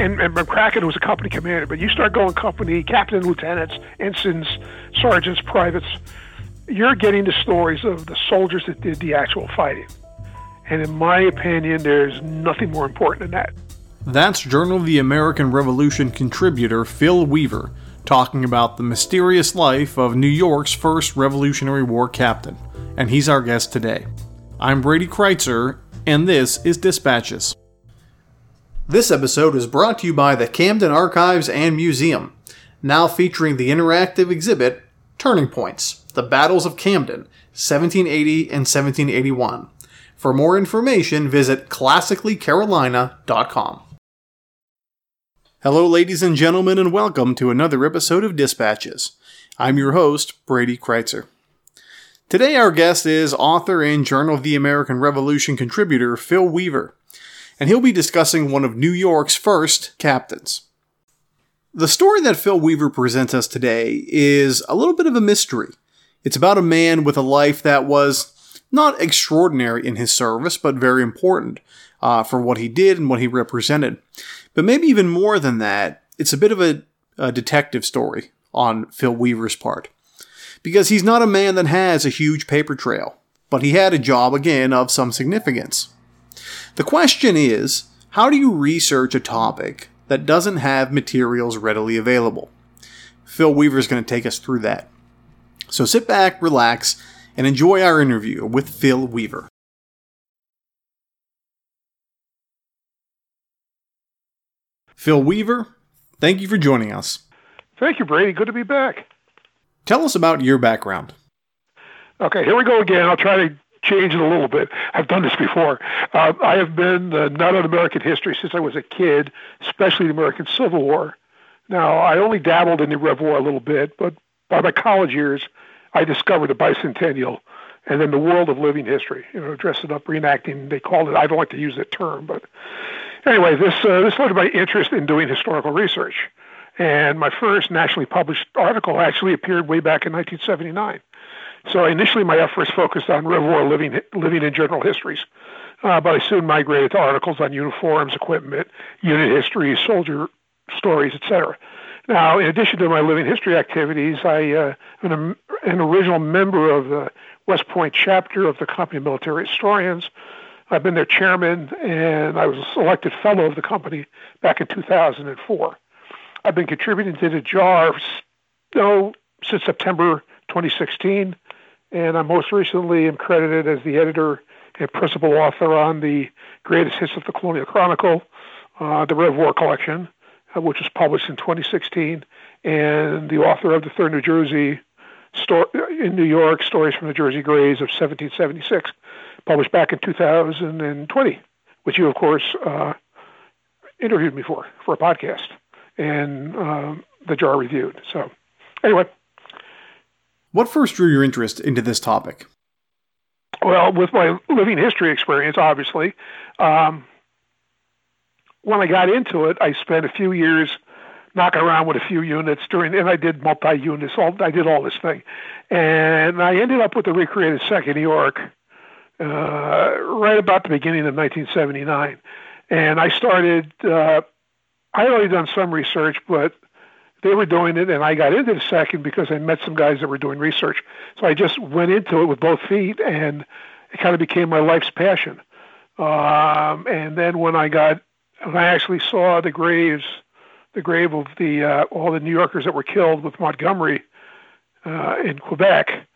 And, and McCracken was a company commander, but you start going company, captain, lieutenants, ensigns, sergeants, privates, you're getting the stories of the soldiers that did the actual fighting. And in my opinion, there's nothing more important than that. That's Journal of the American Revolution contributor Phil Weaver talking about the mysterious life of New York's first Revolutionary War captain. And he's our guest today. I'm Brady Crytzer, and this is Dispatches. This episode is brought to you by the Camden Archives and Museum, now featuring the interactive exhibit Turning Points The Battles of Camden, 1780 and 1781. For more information, visit classicallycarolina.com. Hello, ladies and gentlemen, and welcome to another episode of Dispatches. I'm your host, Brady Crytzer. Today, our guest is author and Journal of the American Revolution contributor Phil Weaver and he'll be discussing one of New York's first captains. The story that Phil Weaver presents us today is a little bit of a mystery. It's about a man with a life that was not extraordinary in his service, but very important uh, for what he did and what he represented. But maybe even more than that, it's a bit of a, a detective story on Phil Weaver's part. Because he's not a man that has a huge paper trail, but he had a job again of some significance. The question is how do you research a topic that doesn't have materials readily available? Phil Weaver is going to take us through that. So sit back, relax, and enjoy our interview with Phil Weaver. Phil Weaver, thank you for joining us. Thank you, Brady. Good to be back. Tell us about your background. Okay, here we go again. I'll try to change it a little bit. I've done this before. Uh, I have been uh, not on American history since I was a kid, especially the American Civil War. Now, I only dabbled in the Rev War a little bit, but by my college years, I discovered the bicentennial and then the world of living history, you know, dressing up, reenacting. They called it, I don't like to use that term, but anyway, this, uh, this led to my interest in doing historical research. And my first nationally published article actually appeared way back in 1979. So initially, my efforts focused on War living, living in general histories, uh, but I soon migrated to articles on uniforms, equipment, unit histories, soldier stories, etc. Now, in addition to my living history activities, I uh, am an original member of the West Point chapter of the Company of Military Historians. I've been their chairman, and I was a selected fellow of the company back in 2004. I've been contributing to the JAR no, since September 2016 and I most recently am credited as the editor and principal author on the Greatest Hits of the Colonial Chronicle, uh, the Rev War collection, uh, which was published in 2016, and the author of the Third New Jersey story in New York, Stories from the Jersey Grays of 1776, published back in 2020, which you, of course, uh, interviewed me for for a podcast, and um, the Jar reviewed. So, anyway. What first drew your interest into this topic? Well, with my living history experience, obviously. Um, when I got into it, I spent a few years knocking around with a few units during, and I did multi units. All I did all this thing, and I ended up with the recreated Second New York uh, right about the beginning of 1979, and I started. Uh, I had already done some research, but they were doing it, and I got into the second because I met some guys that were doing research. So I just went into it with both feet, and it kind of became my life's passion. Um, and then when I got, when I actually saw the graves, the grave of the uh, all the New Yorkers that were killed with Montgomery uh, in Quebec,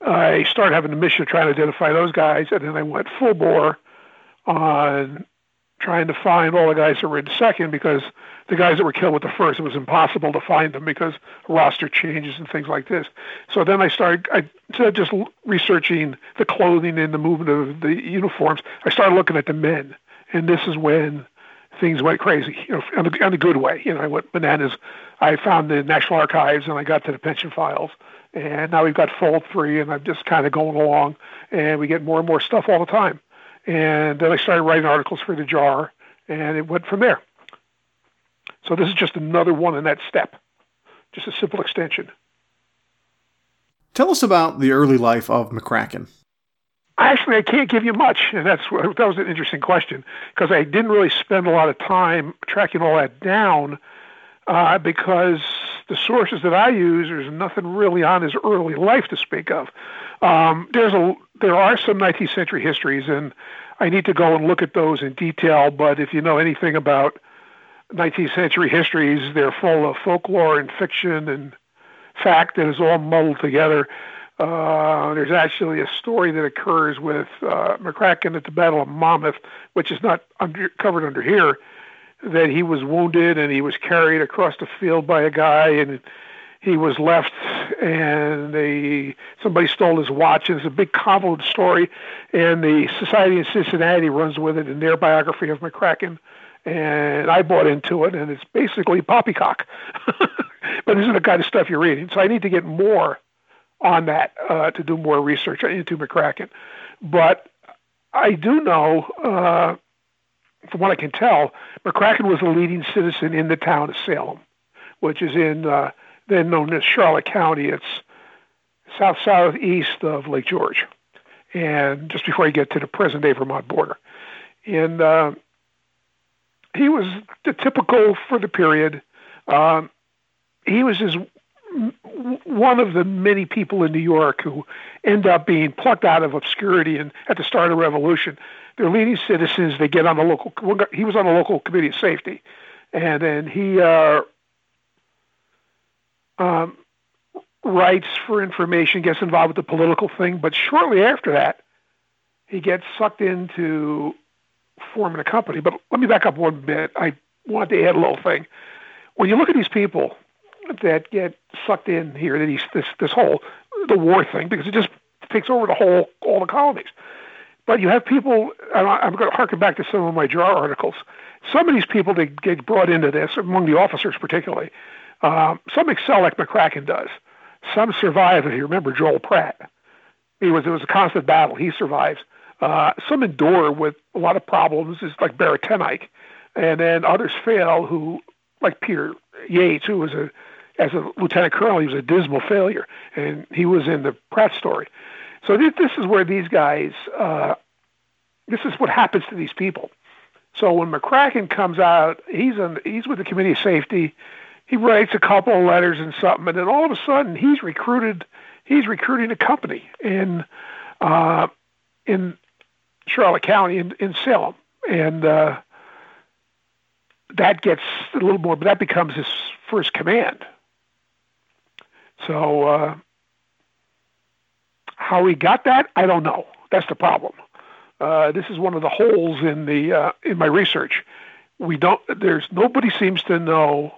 I started having a mission to try and identify those guys, and then I went full bore on trying to find all the guys that were in second because the guys that were killed with the first, it was impossible to find them because roster changes and things like this. So then I started, I instead of just researching the clothing and the movement of the uniforms, I started looking at the men. And this is when things went crazy, you know, in the, in the good way. You know, I went bananas. I found the National Archives and I got to the pension files. And now we've got Fold3 and I'm just kind of going along and we get more and more stuff all the time. And then I started writing articles for the JAR and it went from there. So this is just another one in that step, just a simple extension. Tell us about the early life of McCracken. Actually, I can't give you much, and that's that was an interesting question because I didn't really spend a lot of time tracking all that down uh, because the sources that I use, there's nothing really on his early life to speak of. Um, there's a there are some 19th century histories, and I need to go and look at those in detail. But if you know anything about 19th century histories, they're full of folklore and fiction and fact that is all muddled together. Uh, there's actually a story that occurs with uh, McCracken at the Battle of Monmouth, which is not under, covered under here, that he was wounded and he was carried across the field by a guy and he was left and they somebody stole his watch. and It's a big convoluted story, and the Society in Cincinnati runs with it in their biography of McCracken, and I bought into it, and it's basically poppycock. but this is the kind of stuff you're reading, so I need to get more on that uh, to do more research into McCracken. But I do know, uh, from what I can tell, McCracken was a leading citizen in the town of Salem, which is in uh, then known as Charlotte County. It's south southeast of Lake George, and just before you get to the present day Vermont border. And uh, he was the typical for the period. Um, he was his one of the many people in New York who end up being plucked out of obscurity and at the start of the revolution. They're leading citizens. They get on the local. He was on the local committee of safety, and then he uh, um, writes for information, gets involved with the political thing. But shortly after that, he gets sucked into forming a company. But let me back up one bit. I want to add a little thing. When you look at these people that get sucked in here, that he's this this whole the war thing, because it just takes over the whole all the colonies. But you have people. I'm going to harken back to some of my JAR articles. Some of these people that get brought into this, among the officers particularly, um, some excel like McCracken does. Some survive. If you remember Joel Pratt, he was it was a constant battle. He survives. Uh, some endure with a lot of problems, is like Baratenike, and then others fail. Who like Peter Yates, who was a as a lieutenant colonel, he was a dismal failure, and he was in the Pratt story. So this, this is where these guys, uh, this is what happens to these people. So when McCracken comes out, he's in, he's with the Committee of Safety. He writes a couple of letters and something, and then all of a sudden he's recruited. He's recruiting a company in uh, in Charlotte County in, in Salem, and uh, that gets a little more. But that becomes his first command. So uh, how he got that, I don't know. That's the problem. Uh, this is one of the holes in the uh, in my research. We don't. There's nobody seems to know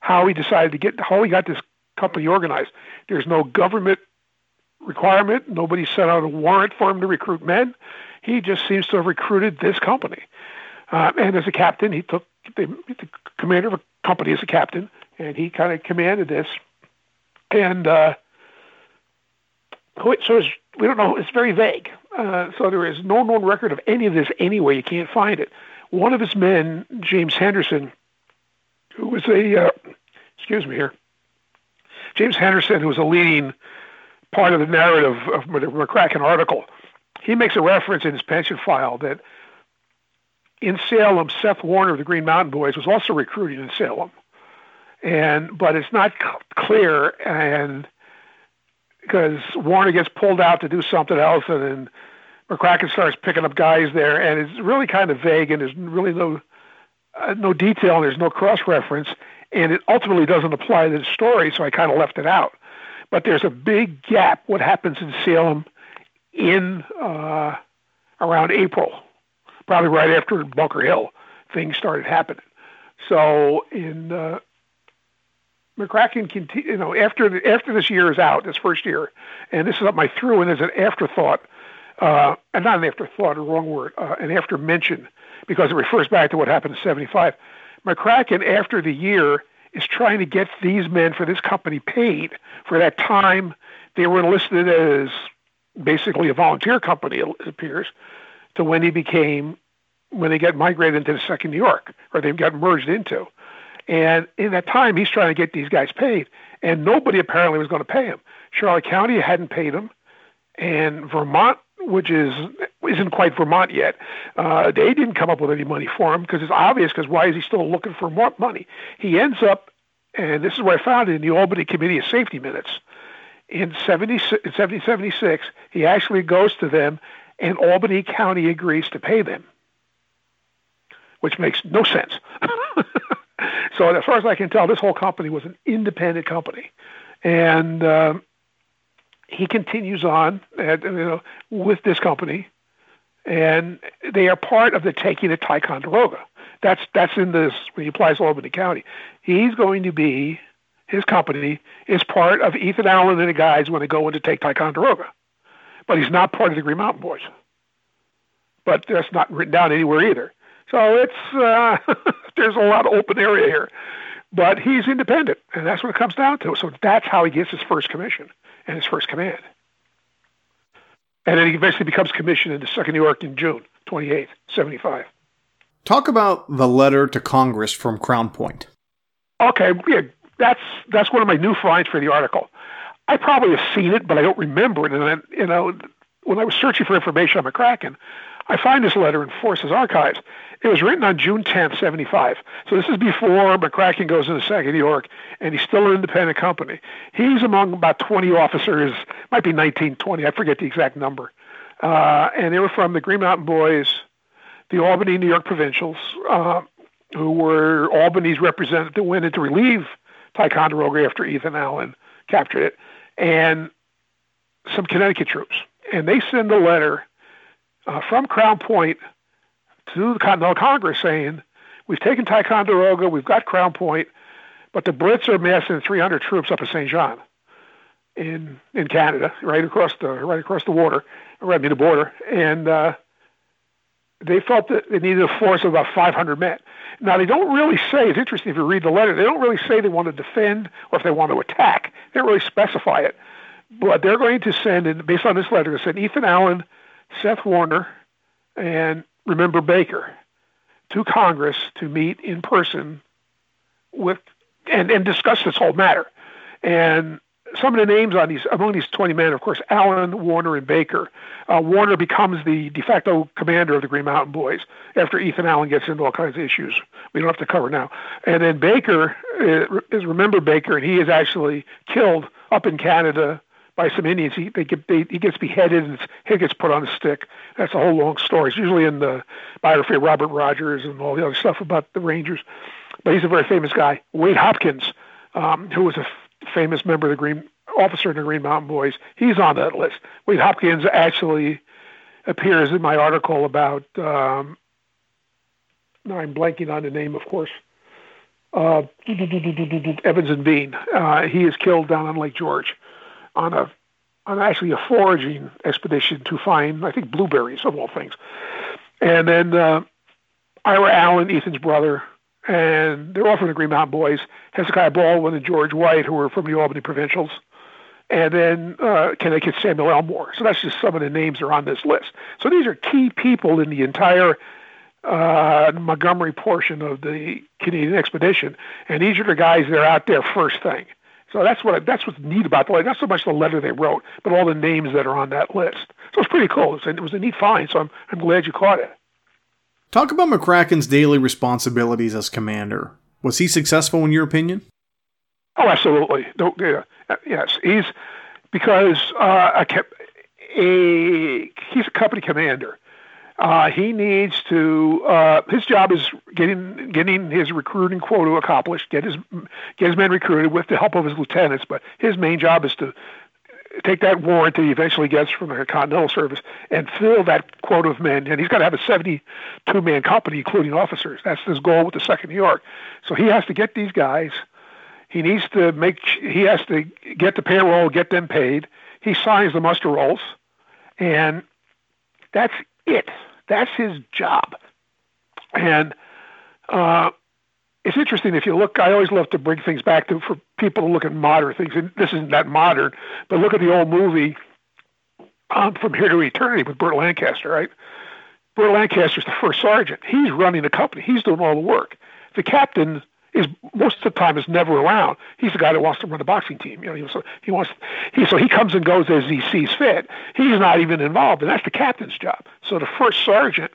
how he decided to get how he got this company organized. There's no government requirement. Nobody sent out a warrant for him to recruit men. He just seems to have recruited this company. Uh, and as a captain, he took the, the commander of a company as a captain, and he kind of commanded this and uh, so we don't know. It's very vague. Uh, so there is no known record of any of this anyway. You can't find it. One of his men, James Henderson, who was a uh, excuse me here, James Henderson, who was a leading part of the narrative of the McCracken article, he makes a reference in his pension file that in Salem, Seth Warner of the Green Mountain Boys was also recruiting in Salem and but it's not clear and because Warner gets pulled out to do something else and then McCracken starts picking up guys there and it's really kind of vague and there's really no uh, no detail and there's no cross reference and it ultimately doesn't apply to the story so I kind of left it out. But there's a big gap what happens in Salem in uh, around April probably right after Bunker Hill things started happening. So in uh, McCracken continue, you know, after the, after this year is out, this first year, and this is something my through and as an afterthought, uh, and not an afterthought, a wrong word, uh, an after mention. because it refers back to what happened in 75. McCracken, after the year, is trying to get these men for this company paid for that time they were enlisted as basically a volunteer company, it appears, to when he became, when they got migrated into the Second New York, or they got merged into. And in that time, he's trying to get these guys paid, and nobody apparently was going to pay him. Charlotte County hadn't paid him, and Vermont, which is isn't quite Vermont yet, uh, they didn't come up with any money for him because it's obvious. Because why is he still looking for more money? He ends up, and this is where I found it in the Albany Committee of Safety Minutes. In 70, 1776, he actually goes to them, and Albany County agrees to pay them, which makes no sense. so, as far as I can tell, this whole company was an independent company, and um, he continues on at, you know, with this company, and they are part of the taking of Ticonderoga. That's that's in this when he applies to Albany County. He's going to be his company is part of Ethan Allen and the guys when they go in to take Ticonderoga, but he's not part of the Green Mountain Boys. But that's not written down anywhere either. So it's uh, there's a lot of open area here, but he's independent, and that's what it comes down to. So that's how he gets his first commission and his first command. And then he eventually becomes commissioned in the Second New York in June 28, 75. Talk about the letter to Congress from Crown Point. Okay, yeah, that's that's one of my new finds for the article. I probably have seen it, but I don't remember it. And then, you know, when I was searching for information on McCracken, I find this letter in Force's archives. It was written on June 10th, 75. So this is before McCracken goes into Second New York, and he's still an independent company. He's among about 20 officers, might be 19, 20, I forget the exact number. Uh, and they were from the Green Mountain Boys, the Albany, New York Provincials, uh, who were Albany's representative that went in to relieve Ticonderoga after Ethan Allen captured it, and some Connecticut troops. And they send a letter uh, from Crown Point to the Continental Congress saying, We've taken Ticonderoga, we've got Crown Point, but the Brits are massing 300 troops up at St. John in in Canada, right across the right across the water, right near the border, and uh, they felt that they needed a force of about 500 men. Now they don't really say. It's interesting if you read the letter. They don't really say they want to defend or if they want to attack. They don't really specify it. But they're going to send, and based on this letter, they send Ethan Allen, Seth Warner, and Remember Baker to Congress to meet in person with and, and discuss this whole matter. And some of the names on these among these 20 men, of course, Allen, Warner, and Baker. Uh, Warner becomes the de facto commander of the Green Mountain Boys after Ethan Allen gets into all kinds of issues we don't have to cover now. And then Baker uh, is Remember Baker, and he is actually killed up in Canada by some Indians. He they get they, he gets beheaded and head gets put on a stick. That's a whole long story. It's usually in the biography of Robert Rogers and all the other stuff about the Rangers. But he's a very famous guy. Wade Hopkins, um, who was a famous member of the Green officer in the Green Mountain Boys. He's on that list. Wade Hopkins actually appears in my article about. Um, now I'm blanking on the name, of course. Uh, Evans and Bean. Uh, he is killed down on Lake George on a on actually a foraging expedition to find, I think, blueberries of all things. And then uh, Ira Allen, Ethan's brother, and they're all from the Green Mountain Boys. Hezekiah Baldwin and George White, who were from the Albany Provincials, and then uh, Connecticut Samuel Elmore. So that's just some of the names that are on this list. So these are key people in the entire uh, Montgomery portion of the Canadian expedition, and these are the guys that are out there first thing. So that's what that's what's neat about the letter. Not so much the letter they wrote, but all the names that are on that list. So it's pretty cool. It was a neat find. So I'm I'm glad you caught it. Talk about McCracken's daily responsibilities as commander. Was he successful in your opinion? Oh, absolutely. No, yeah, yes, he's because uh, a, a he's a company commander. Uh, he needs to. Uh, his job is getting getting his recruiting quota accomplished. Get his get his men recruited with the help of his lieutenants. But his main job is to take that warrant that he eventually gets from the Continental Service and fill that quota of men. And he's got to have a 72 man company, including officers. That's his goal with the Second New York. So he has to get these guys. He needs to make. He has to get the payroll, get them paid. He signs the muster rolls, and that's it. That's his job. And uh, it's interesting if you look. I always love to bring things back to for people to look at modern things, and this isn't that modern, but look at the old movie um, from Here to Eternity with Burt Lancaster, right? Burt Lancaster's the first sergeant. He's running the company. He's doing all the work. The captain is most of the time is never around. He's the guy that wants to run the boxing team. You know, he, wants, he wants he so he comes and goes as he sees fit. He's not even involved, and that's the captain's job. So the first sergeant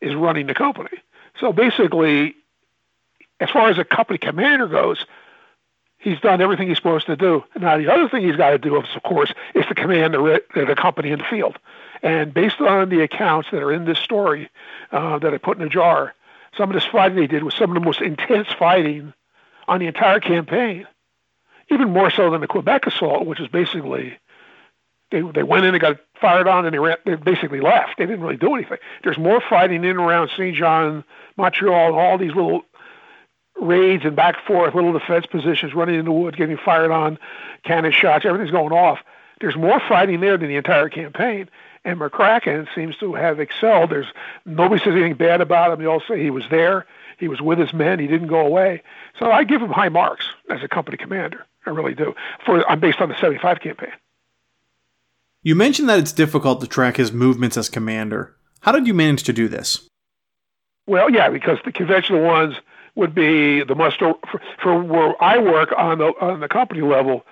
is running the company. So basically, as far as a company commander goes, he's done everything he's supposed to do. Now, the other thing he's got to do, of course, is to command the, the company in the field. And based on the accounts that are in this story uh, that I put in a jar, some of this fighting they did was some of the most intense fighting on the entire campaign, even more so than the Quebec assault, which is basically they they went in and got fired on and they ran, they basically left. They didn't really do anything. There's more fighting in and around Saint John, Montreal, all these little raids and back and forth, little defense positions, running in the wood, getting fired on, cannon shots, everything's going off. There's more fighting there than the entire campaign. And McCracken seems to have excelled. There's nobody says anything bad about him. They all say he was there, he was with his men, he didn't go away. So I give him high marks as a company commander. I really do. For I'm based on the 75 campaign. You mentioned that it's difficult to track his movements as commander. How did you manage to do this? Well, yeah, because the conventional ones would be the muster for, for where I work on the on the company level.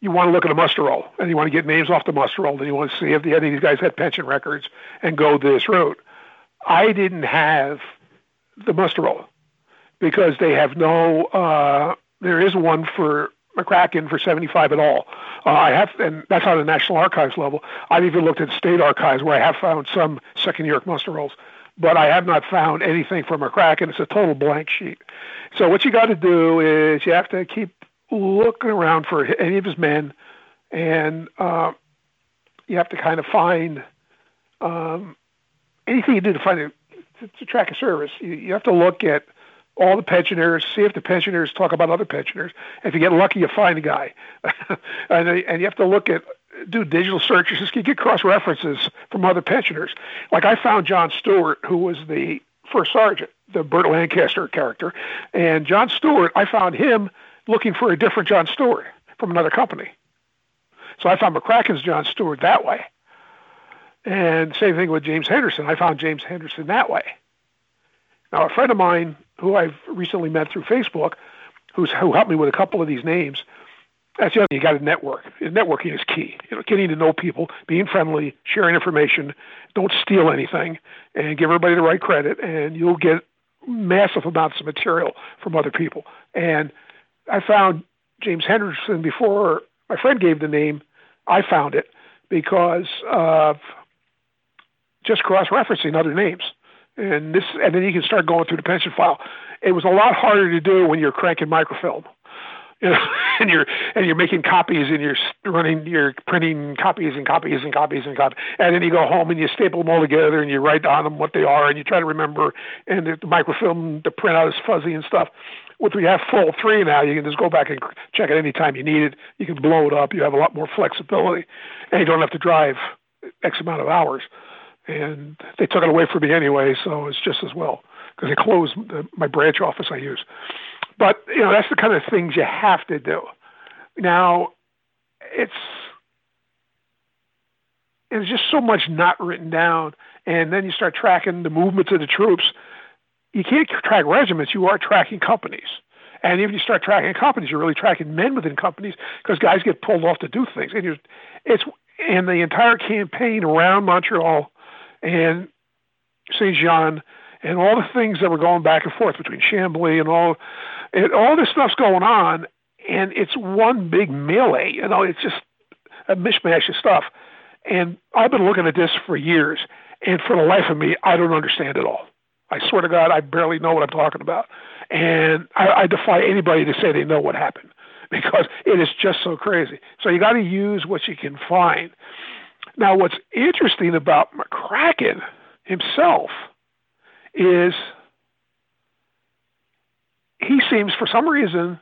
You want to look at a muster roll, and you want to get names off the muster roll, and you want to see if any of these guys had pension records and go this route. I didn't have the muster roll because they have no. Uh, there is one for McCracken for 75 at all. Uh, I have, and that's on the National Archives level. I've even looked at state archives where I have found some second New York muster rolls but I have not found anything from McCracken. It's a total blank sheet. So what you got to do is you have to keep looking around for any of his men, and uh, you have to kind of find um, anything you do to find a, to, to track a service. You, you have to look at all the pensioners, see if the pensioners talk about other pensioners. If you get lucky, you find a guy, and, and you have to look at do digital searches, you get cross references from other pensioners. Like I found John Stewart, who was the first sergeant, the Burt Lancaster character, and John Stewart, I found him looking for a different John Stewart from another company. So I found McCracken's John Stewart that way. And same thing with James Henderson. I found James Henderson that way. Now, a friend of mine who I've recently met through Facebook, who's who helped me with a couple of these names, that's the other thing. You got to network. Networking is key. You know, getting to know people, being friendly, sharing information. Don't steal anything, and give everybody the right credit, and you'll get massive amounts of material from other people. And I found James Henderson before my friend gave the name. I found it because of just cross-referencing other names. And this, and then you can start going through the pension file. It was a lot harder to do when you're cranking microfilm you know, and you're and you're making copies and you're running, you're printing copies and copies and copies and copies, and then you go home and you staple them all together and you write on them what they are and you try to remember, and the, microfilm, the printout is fuzzy and stuff. With we have Fold3 now, you can just go back and check it anytime you need it. You can blow it up. You have a lot more flexibility, and you don't have to drive X amount of hours. And they took it away from me anyway, so it's just as well because they closed the, my branch office I use. But you know, that's the kind of things you have to do. Now, it's there's just so much not written down, and then you start tracking the movements of the troops. You can't track regiments; you are tracking companies. And if you start tracking companies, you're really tracking men within companies because guys get pulled off to do things. And you're, it's and the entire campaign around Montreal and Saint Jean and all the things that were going back and forth between Chambly and all it, all this stuff's going on, and it's one big melee. You know, it's just a mishmash of stuff. And I've been looking at this for years, and for the life of me, I don't understand it all. I swear to God, I barely know what I'm talking about. And I, I defy anybody to say they know what happened because it is just so crazy. So you got to use what you can find. Now, what's interesting about McCracken himself is he seems, for some reason,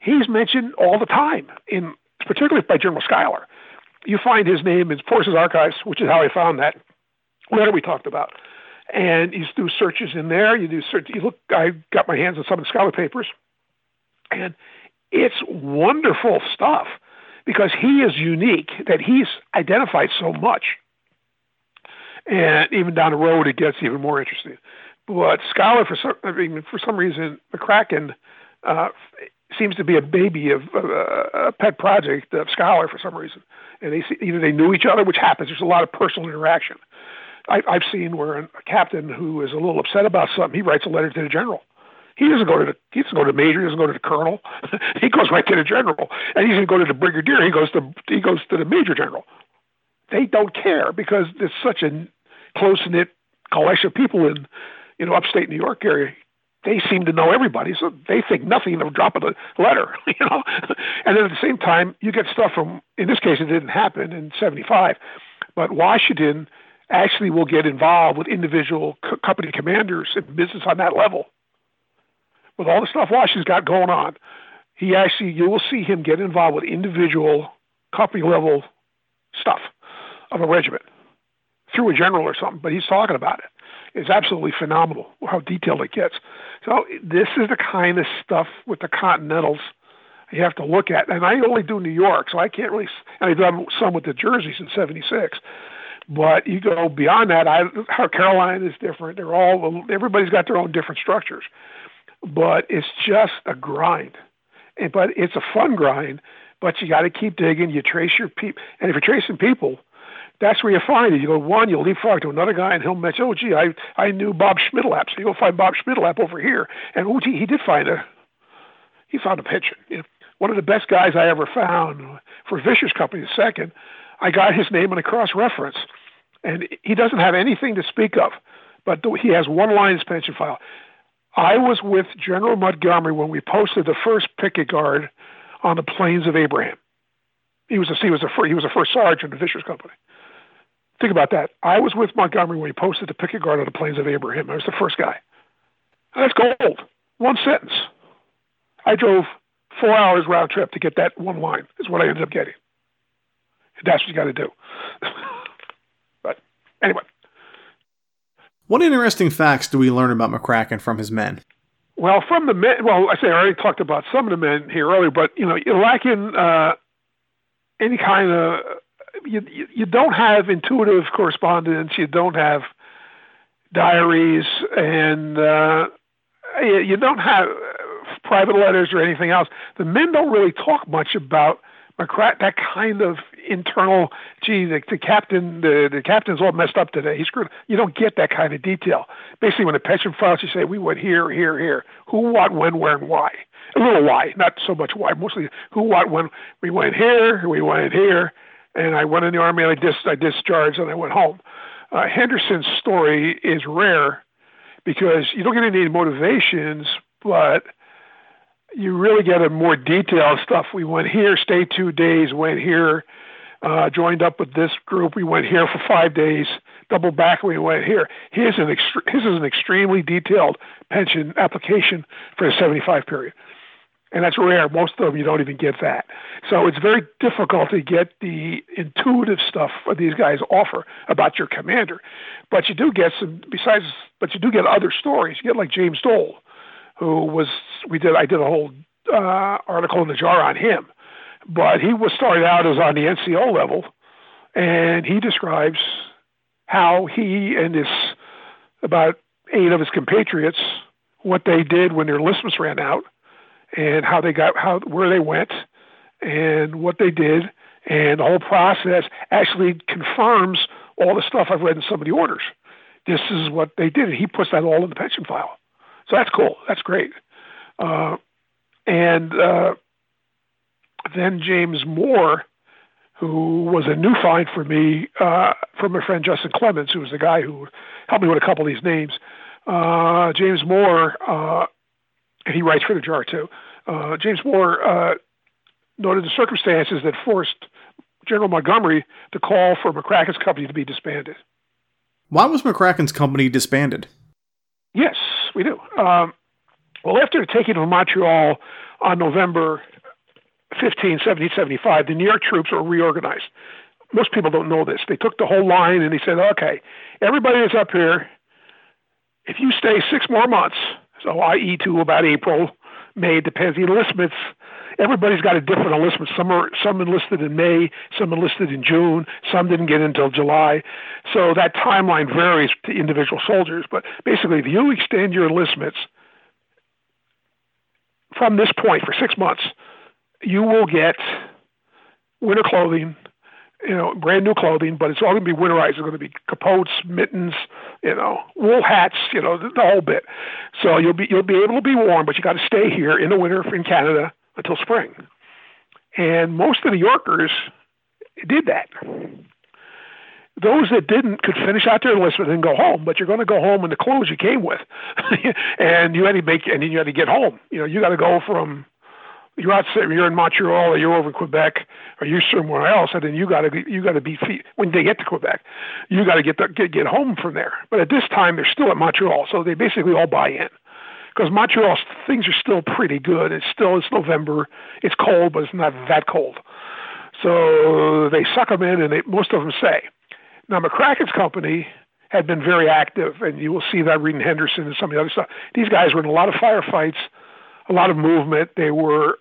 he's mentioned all the time, in particularly by General Schuyler. You find his name in Force's Archives, which is how I found that letter we talked about. and you do searches in there. You do search. You look. I got my hands on some of the Schuyler papers, and it's wonderful stuff because he is unique. That he's identified so much, and even down the road it gets even more interesting. But Schuyler, for some, I mean, for some reason, McCracken uh, seems to be a baby of uh, a pet project of Schuyler for some reason, and they either they knew each other, which happens. There's a lot of personal interaction. I, I've seen where a captain who is a little upset about something, he writes a letter to the general. He doesn't go to the he doesn't go to the major, he doesn't go to the colonel. he goes right to the general. And he doesn't go to the brigadier, he goes to he goes to the major general. They don't care because it's such a close knit collection of people in you know upstate New York area. They seem to know everybody, so they think nothing of dropping a letter, you know. and then at the same time, you get stuff from. In this case, it didn't happen in '75, but Washington actually will get involved with individual co- company commanders and business on that level. With all the stuff Washington's got going on, he actually you will see him get involved with individual company level stuff of a regiment through a general or something. But he's talking about it. It's absolutely phenomenal how detailed it gets. So this is the kind of stuff with the Continentals you have to look at. And I only do New York, so I can't really. And I've done some with the jerseys in '76. But you go beyond that, I, Carolina is different. They're all everybody's got their own different structures, but it's just a grind. And, but it's a fun grind. But you got to keep digging. You trace your people, and if you're tracing people, that's where you find it. You go one, you'll leapfrog to another guy, and he'll mention, "Oh, gee, I I knew Bob Schmidlap." So you go find Bob Schmidlap over here, and oh, gee, he did find a he found a picture. You know, one of the best guys I ever found for Visscher's Company. The second, I got his name in a cross reference and he doesn't have anything to speak of, but he has one line in his pension file. I was with General Montgomery when we posted the first picket guard on the plains of Abraham. He was a he was a he was a first sergeant of Visscher's Company. Think about that. I was with Montgomery when he posted the picket guard on the plains of Abraham. I was the first guy. That's gold. One sentence. I drove four hours round trip to get that one line. Is what I ended up getting. That's what you got to do. But anyway. What interesting facts do we learn about McCracken from his men? Well, from the men, well, I say I already talked about some of the men here earlier, but you know, you're lacking uh, any kind of you, you, don't have intuitive correspondence, you don't have diaries, and uh, you, you don't have private letters or anything else. The men don't really talk much about McCrack, that kind of internal, gee, the, the captain, the, the captain's all messed up today. He's screwed. You don't get that kind of detail. Basically, when the pension files, you say, we went here, here, here. Who, what, when, where, and why. A little why, not so much why. Mostly who, what, when. We went here, we went here, and I went in the army and I, dis- I discharged and I went home. Uh, Henderson's story is rare because you don't get any motivations, but – you really get a more detailed stuff. We went here, stayed two days, went here, uh, joined up with this group. We went here for five days, double back, we went here. His, an ext- his is an extremely detailed pension application for the 75 period. And that's rare. Most of them, you don't even get that. So it's very difficult to get the intuitive stuff that these guys offer about your commander. But you do get some, besides, but you do get other stories. You get like James Dole, who was we did I did a whole uh, article in the jar on him, but he was started out as on the NCO level, and he describes how he and his about eight of his compatriots what they did when their enlistments ran out, and how they got how where they went, and what they did, and the whole process actually confirms all the stuff I've read in some of the orders. This is what they did. And he puts that all in the pension file. So that's cool. That's great. Uh, and uh, then James Moore, who was a new find for me uh, from my friend Justin Clements, who was the guy who helped me with a couple of these names. Uh, James Moore, uh, he writes for the Jar too. Uh, James Moore noted the circumstances that forced General Montgomery to call for McCracken's company to be disbanded. Why was McCracken's company disbanded? Yes, we do. Um, well, after the taking of Montreal on November 15, 1775, the New York troops were reorganized. Most people don't know this. They took the whole line and they said, okay, everybody is up here. If you stay six more months, so i.e. to about April, May, depends. The enlistments, everybody's got a different enlistment. Some are some enlisted in May, some enlisted in June, some didn't get until July. So that timeline varies to individual soldiers. But basically, if you extend your enlistments from this point for six months, you will get winter clothing, you know, brand new clothing, but it's all going to be winterized. It's going to be capotes, mittens, you know, wool hats, you know, the, the whole bit. So you'll be you'll be able to be warm, but you got to stay here in the winter in Canada until spring. And most of the Yorkers did that. Those that didn't could finish out their enlistment and go home, but you're going to go home in the clothes you came with, and you had to make and you had to get home. You know, you got to go from you're out you're in Montreal or you're over in Quebec or you're somewhere else, and then you got to you got to be when they get to Quebec, you got to get get get home from there. But at this time, they're still at Montreal, so they basically all buy in because Montreal things are still pretty good. It's still it's November, it's cold, but it's not that cold. So they suck them in, and they, most of them say. Now McCracken's company had been very active, and you will see that reading Henderson and some of the other stuff. These guys were in a lot of firefights, a lot of movement. They were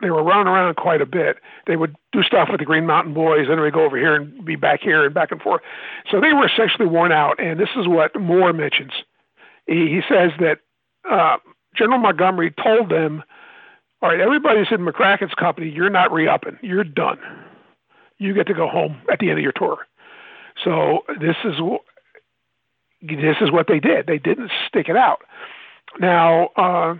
they were running around quite a bit. They would do stuff with the Green Mountain Boys, then they would go over here and be back here and back and forth. So they were essentially worn out. And this is what Moore mentions. He, he says that uh, General Montgomery told them, "All right, everybody's in McCracken's company. You're not re-upping. You're done. You get to go home at the end of your tour." So this is this is what they did. They didn't stick it out. Now. Uh,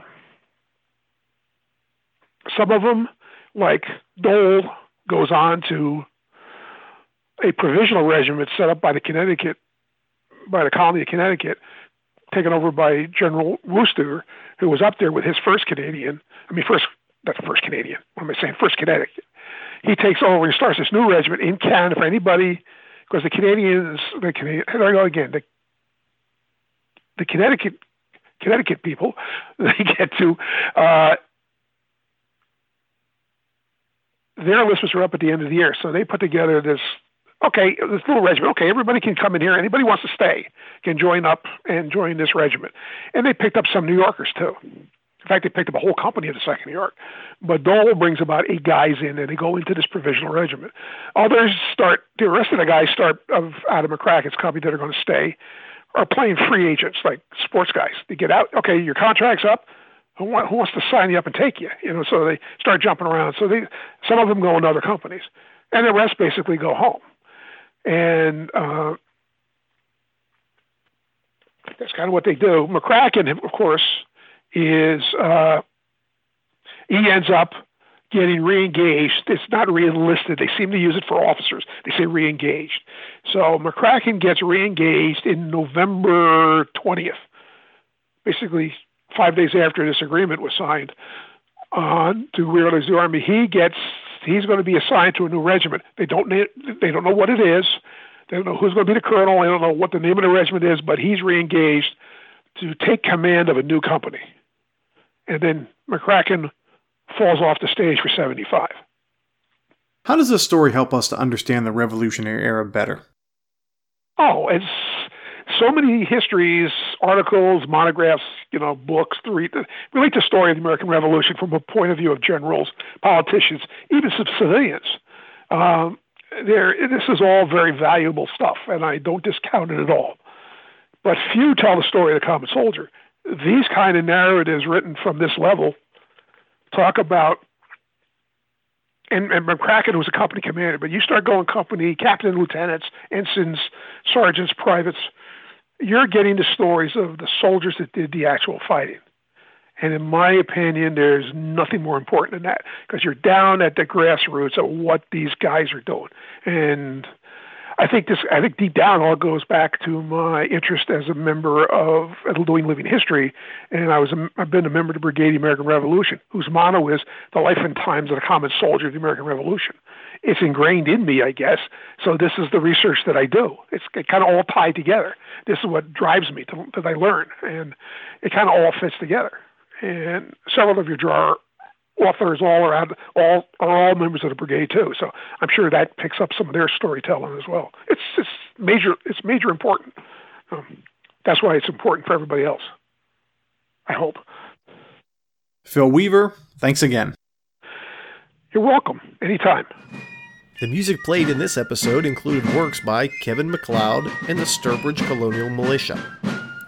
some of them, like Dole, goes on to a provisional regiment set up by the Connecticut, by the colony of Connecticut, taken over by General Wooster, who was up there with his first Canadian. I mean, first not first Canadian. What am I saying? First Connecticut. He takes over and starts this new regiment in Canada for anybody, because the Canadians, the Canadian, there I go again. The the Connecticut Connecticut people, they get to uh, their enlistments were up at the end of the year, so they put together this okay, this little regiment. Okay, everybody can come in here. Anybody wants to stay can join up and join this regiment. And they picked up some New Yorkers too. In fact, they picked up a whole company of the Second New York. But Dole brings about eight guys in, and they go into this provisional regiment. Others start. The rest of the guys start of Adam McCracken's company that are going to stay, are playing free agents like sports guys. They get out. Okay, your contract's up who, want, who wants to sign you up and take you? You know, so they start jumping around. So they, some of them go into other companies, and the rest basically go home. And uh, that's kind of what they do. McCracken, of course, is uh, he ends up getting reengaged. It's not reenlisted. They seem to use it for officers. They say reengaged. So McCracken gets reengaged in November 20th. Basically, five days after this agreement was signed uh, to reorganize the army, he gets he's going to be assigned to a new regiment. They don't they don't know what it is. They don't know who's going to be the colonel. They don't know what the name of the regiment is, but he's reengaged to take command of a new company. And then McCracken falls off the stage for 75. How does this story help us to understand the Revolutionary Era better? Oh, it's so many histories, articles, monographs, you know, books to read, relate the story of the American Revolution from a point of view of generals, politicians, even civilians. Um, there, this is all very valuable stuff, and I don't discount it at all. But few tell the story of the common soldier. These kind of narratives written from this level talk about and, and McCracken was a company commander, but you start going company, captain, lieutenants, ensigns, sergeants, privates, you're getting the stories of the soldiers that did the actual fighting. And in my opinion, there's nothing more important than that because you're down at the grassroots of what these guys are doing. And I think this, I think deep down, all goes back to my interest as a member of doing living history. And I was, a, I've been a member of the Brigade of the American Revolution, whose motto is the life and times of the common soldier of the American Revolution it's ingrained in me, I guess. So this is the research that I do. It's it kind of all tied together. This is what drives me to, that I learn, and it kind of all fits together. And several of your drawer authors all around all are all members of the brigade too. So I'm sure that picks up some of their storytelling as well. It's it's major it's major important um, That's why it's important for everybody else. I hope. Phil Weaver, thanks again. You're welcome. Anytime. The music played in this episode included works by Kevin MacLeod and the Sturbridge Colonial Militia.